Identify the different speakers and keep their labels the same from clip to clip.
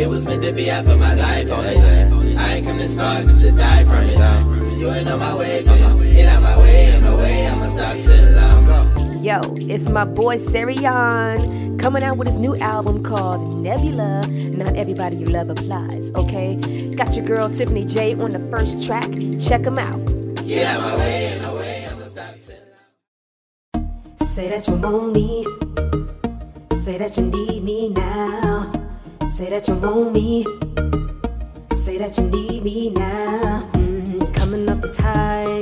Speaker 1: It was meant to be, I put my life on it. I ain't come this far just to die from it. You ain't on my way, nigga. Get out my way, on the way, I'ma stop till I'm
Speaker 2: Yo, it's my boy Serion coming out with his new album called Nebula. Not everybody you love applies, okay? Got your girl Tiffany J on the first track. Check him out.
Speaker 1: Get out my way, on the way, I'ma stop till
Speaker 2: Say that you want me. Say that you need me now. Say that you want me. Say that you need me now. Mm, coming up this high.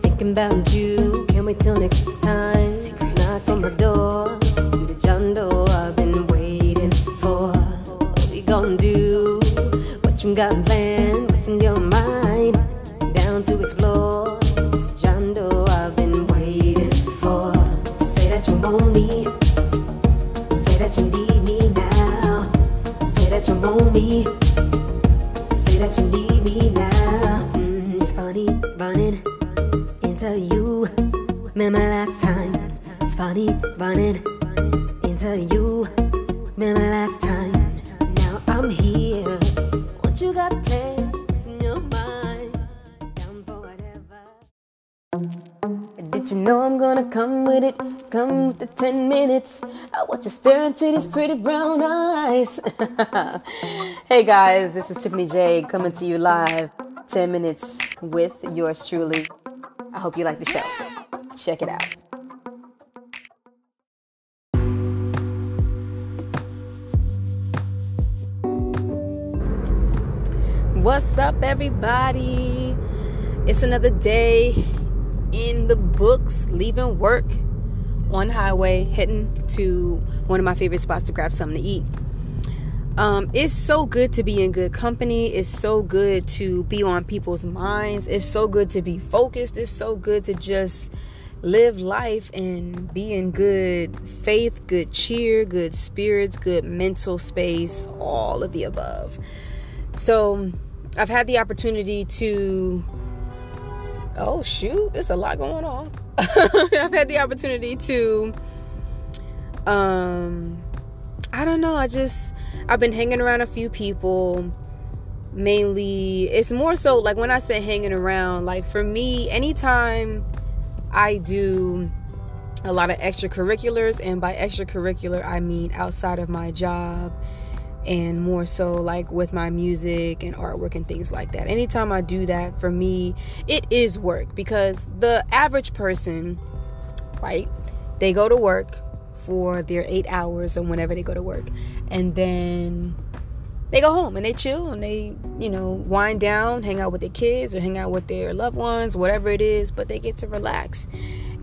Speaker 2: Thinking about you. Can't wait till next time. Secret knocks on my door. Want me. Say that you need me now. Mm, it's funny, it's running into you. Remember last time? It's funny, it's running into you. Remember last time? Now I'm here. What you got? What's in your mind? Down for whatever. Did you know I'm gonna come with it? Come with the 10 minutes. I watch you stare into these pretty brown eyes. hey guys, this is Tiffany J coming to you live. 10 minutes with yours truly. I hope you like the show. Check it out. What's up, everybody? It's another day in the books, leaving work on highway, heading to one of my favorite spots to grab something to eat. Um, it's so good to be in good company. It's so good to be on people's minds. It's so good to be focused. It's so good to just live life and be in good faith, good cheer, good spirits, good mental space, all of the above. So, I've had the opportunity to oh shoot there's a lot going on i've had the opportunity to um i don't know i just i've been hanging around a few people mainly. It's more so like when i say hanging around like for me anytime i do a lot of extracurriculars and by extracurricular i mean outside of my job and more so like with my music and artwork and things like that. Anytime I do that, for me, it is work because the average person, right, they go to work for their eight hours or whenever they go to work, and then they go home and they chill and they, you know, wind down, hang out with their kids or hang out with their loved ones, whatever it is, but they get to relax.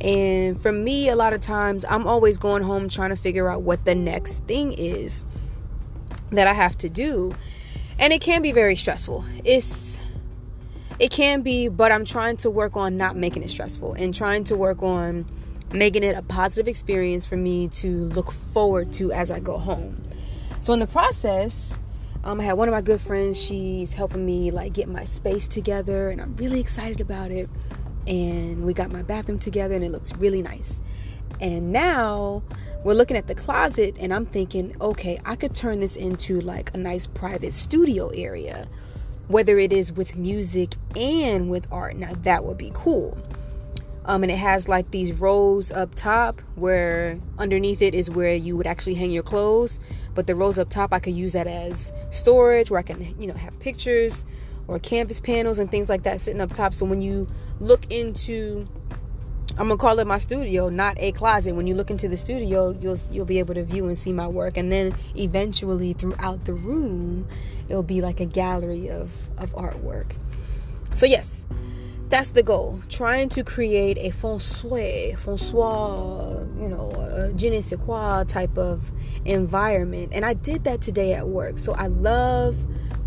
Speaker 2: And for me, a lot of times, I'm always going home trying to figure out what the next thing is that I have to do. And it can be very stressful. It's it can be, but I'm trying to work on not making it stressful and trying to work on making it a positive experience for me to look forward to as I go home. So in the process, um, I had one of my good friends. She's helping me like get my space together, and I'm really excited about it. And we got my bathroom together, and it looks really nice. And now we're looking at the closet and I'm thinking, okay, I could turn this into like a nice private studio area, whether it is with music and with art. Now that would be cool. Um, and it has like these rows up top where underneath it is where you would actually hang your clothes. But the rows up top, I could use that as storage where I can, you know, have pictures or canvas panels and things like that sitting up top. So when you look into I'm gonna call it my studio, not a closet. When you look into the studio, you'll you'll be able to view and see my work, and then eventually throughout the room, it'll be like a gallery of of artwork. So yes, that's the goal. Trying to create a François, François, you know, a je ne sais quoi type of environment, and I did that today at work. So I love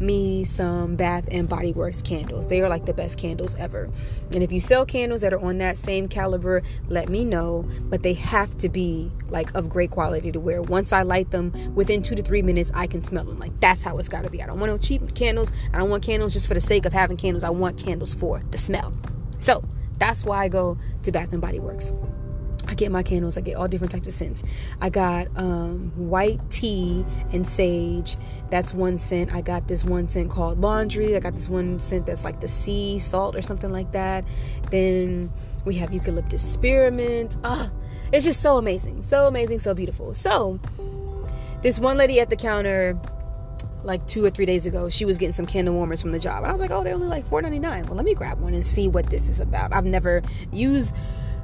Speaker 2: me some Bath and Body Works candles. They are like the best candles ever. And if you sell candles that are on that same caliber, let me know. But they have to be like of great quality to wear. Once I light them, within two to three minutes, I can smell them. Like that's how it's got to be. I don't want no cheap candles. I don't want candles just for the sake of having candles. I want candles for the smell. So that's why I go to Bath and Body Works. I get my candles. I get all different types of scents. I got um, white tea and sage. That's one scent. I got this one scent called laundry. I got this one scent that's like the sea salt or something like that. Then we have eucalyptus spearmint. Ah, it's just so amazing, so amazing, so beautiful. So this one lady at the counter like two or three days ago, she was getting some candle warmers from the job. And I was like, oh, they're only like $4.99. Well, let me grab one and see what this is about. I've never used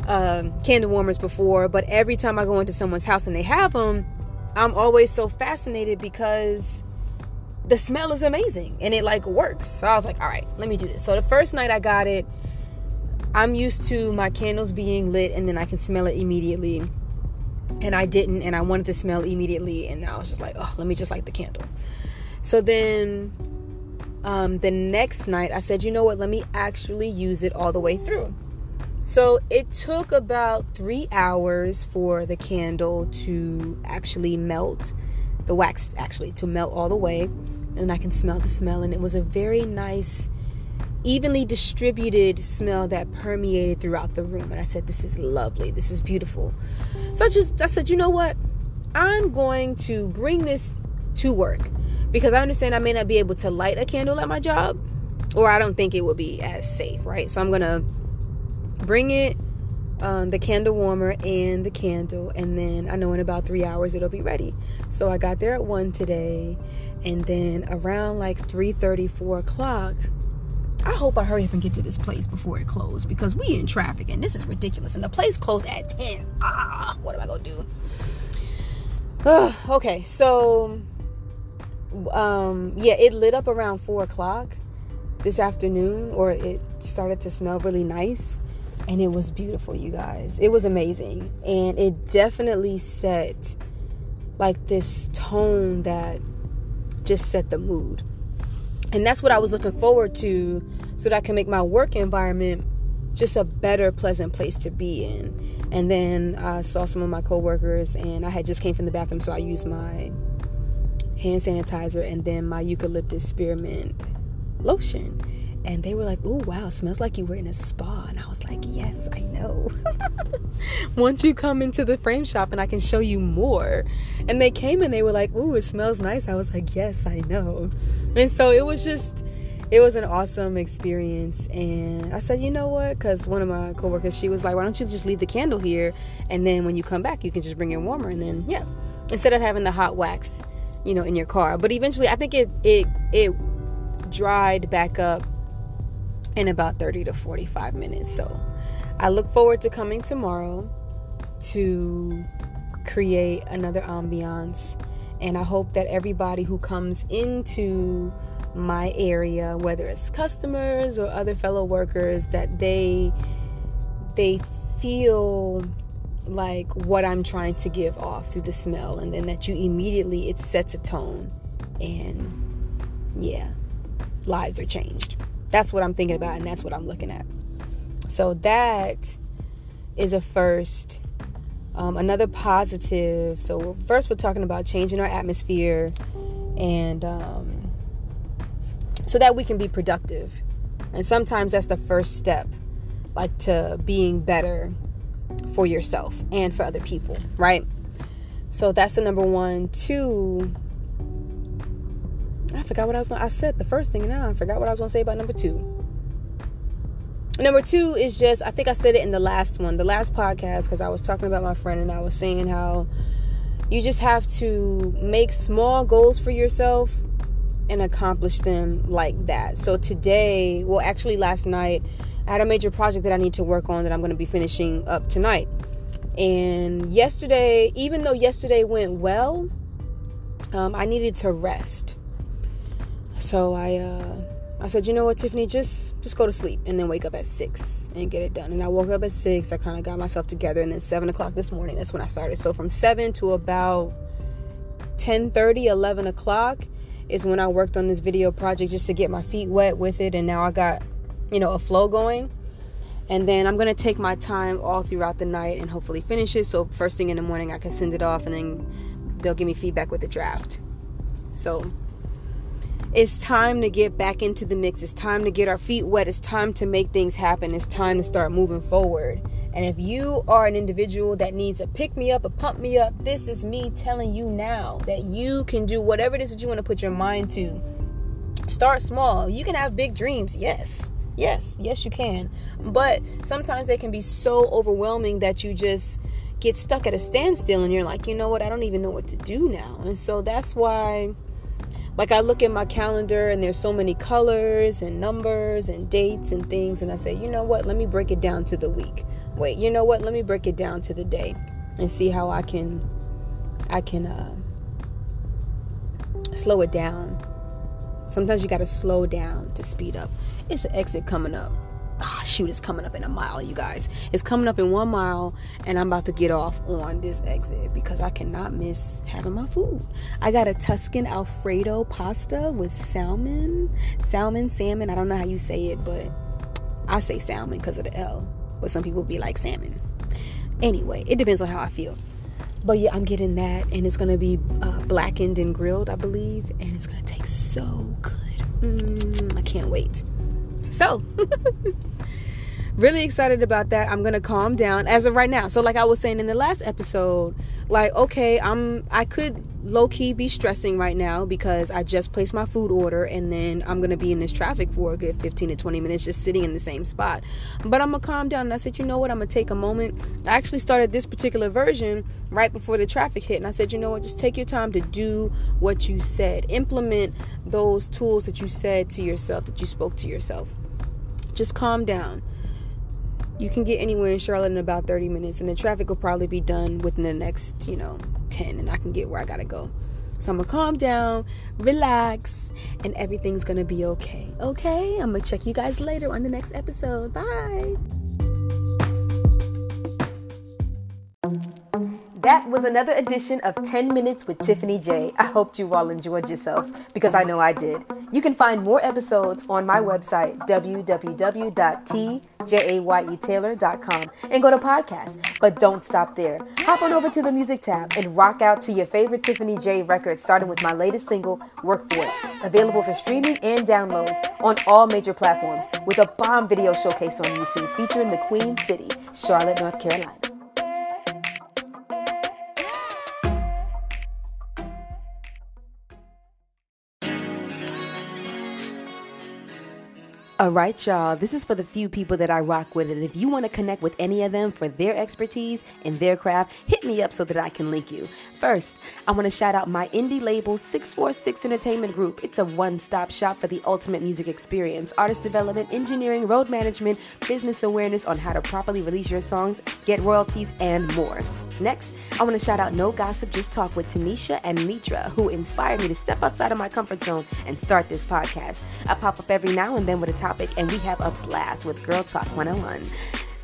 Speaker 2: um, candle warmers before, but every time I go into someone's house and they have them, I'm always so fascinated because the smell is amazing and it like works. So I was like, all right, let me do this. So the first night I got it, I'm used to my candles being lit and then I can smell it immediately. And I didn't, and I wanted to smell immediately, and I was just like, oh, let me just light the candle. So then um, the next night, I said, you know what, let me actually use it all the way through. So it took about three hours for the candle to actually melt, the wax actually to melt all the way. And I can smell the smell, and it was a very nice, evenly distributed smell that permeated throughout the room. And I said, This is lovely, this is beautiful. So I just I said, you know what? I'm going to bring this to work because I understand I may not be able to light a candle at my job, or I don't think it would be as safe, right? So I'm gonna bring it um, the candle warmer and the candle and then i know in about three hours it'll be ready. So i got there at 1 today and then around like 3 30 4 o'clock i hope i hurry up and get to this place before it closed because we in traffic and this is ridiculous and the place closed at 10 ah what am i gonna do? Uh, okay so um yeah it lit up around 4 o'clock this afternoon or it started to smell really nice and it was beautiful, you guys. It was amazing. And it definitely set like this tone that just set the mood. And that's what I was looking forward to so that I can make my work environment just a better, pleasant place to be in. And then I saw some of my coworkers and I had just came from the bathroom, so I used my hand sanitizer and then my eucalyptus spearmint lotion and they were like, "Oh wow, smells like you were in a spa." And I was like, "Yes, I know." Once you come into the frame shop and I can show you more. And they came and they were like, "Ooh, it smells nice." I was like, "Yes, I know." And so it was just it was an awesome experience and I said, "You know what?" cuz one of my coworkers, she was like, "Why don't you just leave the candle here and then when you come back, you can just bring it warmer and then yeah, instead of having the hot wax, you know, in your car." But eventually, I think it it it dried back up in about 30 to 45 minutes. So I look forward to coming tomorrow to create another ambiance. And I hope that everybody who comes into my area, whether it's customers or other fellow workers, that they they feel like what I'm trying to give off through the smell and then that you immediately it sets a tone and yeah, lives are changed. That's what I'm thinking about, and that's what I'm looking at. So that is a first. Um, another positive. So first, we're talking about changing our atmosphere, and um, so that we can be productive. And sometimes that's the first step, like to being better for yourself and for other people, right? So that's the number one. Two, I forgot what I was going I said the first thing and now I forgot what I was going to say about number 2. Number 2 is just I think I said it in the last one, the last podcast cuz I was talking about my friend and I was saying how you just have to make small goals for yourself and accomplish them like that. So today, well actually last night, I had a major project that I need to work on that I'm going to be finishing up tonight. And yesterday, even though yesterday went well, um, I needed to rest. So I uh, I said, you know what, Tiffany, just just go to sleep and then wake up at six and get it done. And I woke up at six. I kind of got myself together, and then seven o'clock this morning. That's when I started. So from seven to about 10 30, 11 o'clock is when I worked on this video project just to get my feet wet with it. And now I got, you know, a flow going. And then I'm gonna take my time all throughout the night and hopefully finish it. So first thing in the morning, I can send it off, and then they'll give me feedback with the draft. So it's time to get back into the mix. It's time to get our feet wet. It's time to make things happen. It's time to start moving forward And if you are an individual that needs a pick me up, a pump me up, this is me telling you now that you can do whatever it is that you want to put your mind to. Start small. You can have big dreams, yes. Yes, yes, you can. But sometimes they can be so overwhelming that you just get stuck at a standstill and you're like, you know what, I don't even know what to do now. And so that's why like I look at my calendar and there's so many colors and numbers and dates and things and I say, "You know what? Let me break it down to the week. Wait, you know what? Let me break it down to the day and see how I can I can uh slow it down. Sometimes you got to slow down to speed up. It's an exit coming up oh, shoot, it's coming up in a mile, you guys. It's coming up in one mile, and I'm about to get off on this exit because I cannot miss having my food. I got a Tuscan Alfredo pasta with salmon, salmon, salmon. I don't know how you say it, but I say salmon because of the L, but some people be like salmon. Anyway, it depends on how I feel. But yeah, I'm getting that, and it's gonna be uh, blackened and grilled, I believe, and it's gonna taste so good. Mm, I can't wait. So, really excited about that. I'm gonna calm down as of right now. So, like I was saying in the last episode, like okay, I'm I could low key be stressing right now because I just placed my food order and then I'm gonna be in this traffic for a good 15 to 20 minutes just sitting in the same spot. But I'm gonna calm down and I said, you know what, I'm gonna take a moment. I actually started this particular version right before the traffic hit, and I said, you know what, just take your time to do what you said, implement those tools that you said to yourself, that you spoke to yourself. Just calm down. You can get anywhere in Charlotte in about 30 minutes, and the traffic will probably be done within the next, you know, 10, and I can get where I gotta go. So I'm gonna calm down, relax, and everything's gonna be okay. Okay? I'm gonna check you guys later on the next episode. Bye. That was another edition of 10 Minutes with Tiffany J. I hope you all enjoyed yourselves because I know I did. You can find more episodes on my website, www.tjayetaylor.com, and go to podcasts. But don't stop there. Hop on over to the music tab and rock out to your favorite Tiffany J records, starting with my latest single, Work For It. Available for streaming and downloads on all major platforms with a bomb video showcase on YouTube featuring the Queen City, Charlotte, North Carolina. All right, y'all. This is for the few people that I rock with. And if you want to connect with any of them for their expertise and their craft, hit me up so that I can link you. First, I want to shout out my indie label 646 Entertainment Group. It's a one stop shop for the ultimate music experience artist development, engineering, road management, business awareness on how to properly release your songs, get royalties, and more. Next, I want to shout out No Gossip, Just Talk with Tanisha and Mitra, who inspired me to step outside of my comfort zone and start this podcast. I pop up every now and then with a topic, and we have a blast with Girl Talk 101.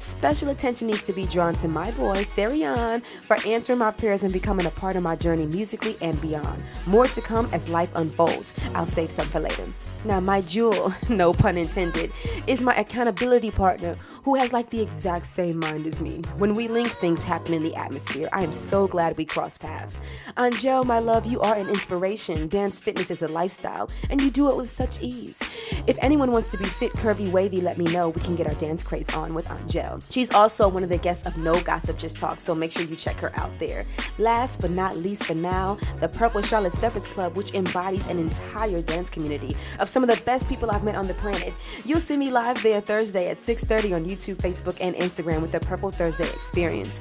Speaker 2: Special attention needs to be drawn to my boy, Sarian, for answering my prayers and becoming a part of my journey musically and beyond. More to come as life unfolds. I'll save some for later. Now, my jewel, no pun intended, is my accountability partner who has like the exact same mind as me. When we link, things happen in the atmosphere. I am so glad we crossed paths. Angel, my love, you are an inspiration. Dance fitness is a lifestyle, and you do it with such ease. If anyone wants to be fit, curvy, wavy, let me know. We can get our dance craze on with Angel. She's also one of the guests of No Gossip Just Talk, so make sure you check her out there. Last but not least for now, the Purple Charlotte Steppers Club, which embodies an entire dance community of some of the best people I've met on the planet. You'll see me live there Thursday at 6:30 on YouTube, Facebook, and Instagram with the Purple Thursday Experience.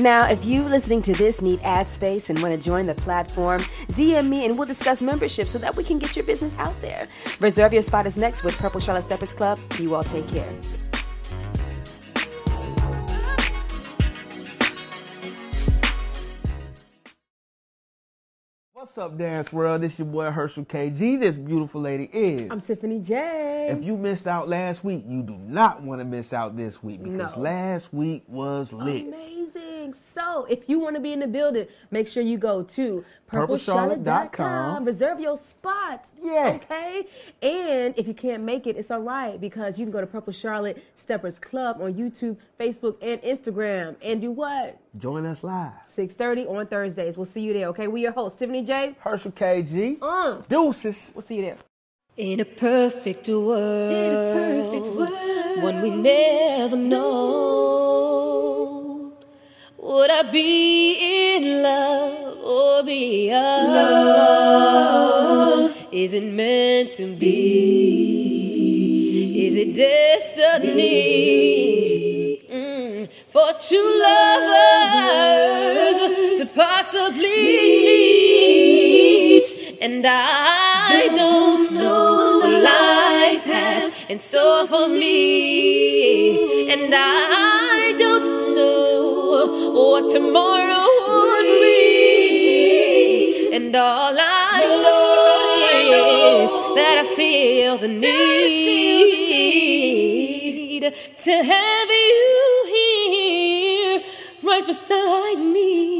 Speaker 2: Now, if you listening to this need ad space and want to join the platform, DM me and we'll discuss membership so that we can get your business out there. Reserve your spot is next with Purple Charlotte Steppers Club. You all take care.
Speaker 3: Up, Dance World? This is your boy Herschel KG. This beautiful lady is.
Speaker 2: I'm Tiffany J.
Speaker 3: If you missed out last week, you do not want to miss out this week because
Speaker 2: No.
Speaker 3: last week was lit.
Speaker 2: Amazing. So, if you want to be in the building, make sure you go to
Speaker 3: PurpleCharlotte.com.
Speaker 2: purplecharlotte.com. Reserve your spot.
Speaker 3: Yeah.
Speaker 2: Okay. And if you can't make it, it's all right because you can go to Purple Charlotte Steppers Club on YouTube, Facebook, and Instagram. And do what?
Speaker 3: Join us live.
Speaker 2: 6:30 on Thursdays. We'll see you there. Okay. We your host, Tiffany J.
Speaker 3: Herschel KG.
Speaker 2: Uh,
Speaker 3: Deuces.
Speaker 2: we'll see you there.
Speaker 4: In a perfect world, in a perfect world, one we never know.
Speaker 5: Would I be in love or be alone? Is it meant to be? Is it destiny? Mm, for two lovers to possibly meet, and I don't know what life has in store for me, and I tomorrow would bring, and all I know is that I feel the need to have you here right beside me.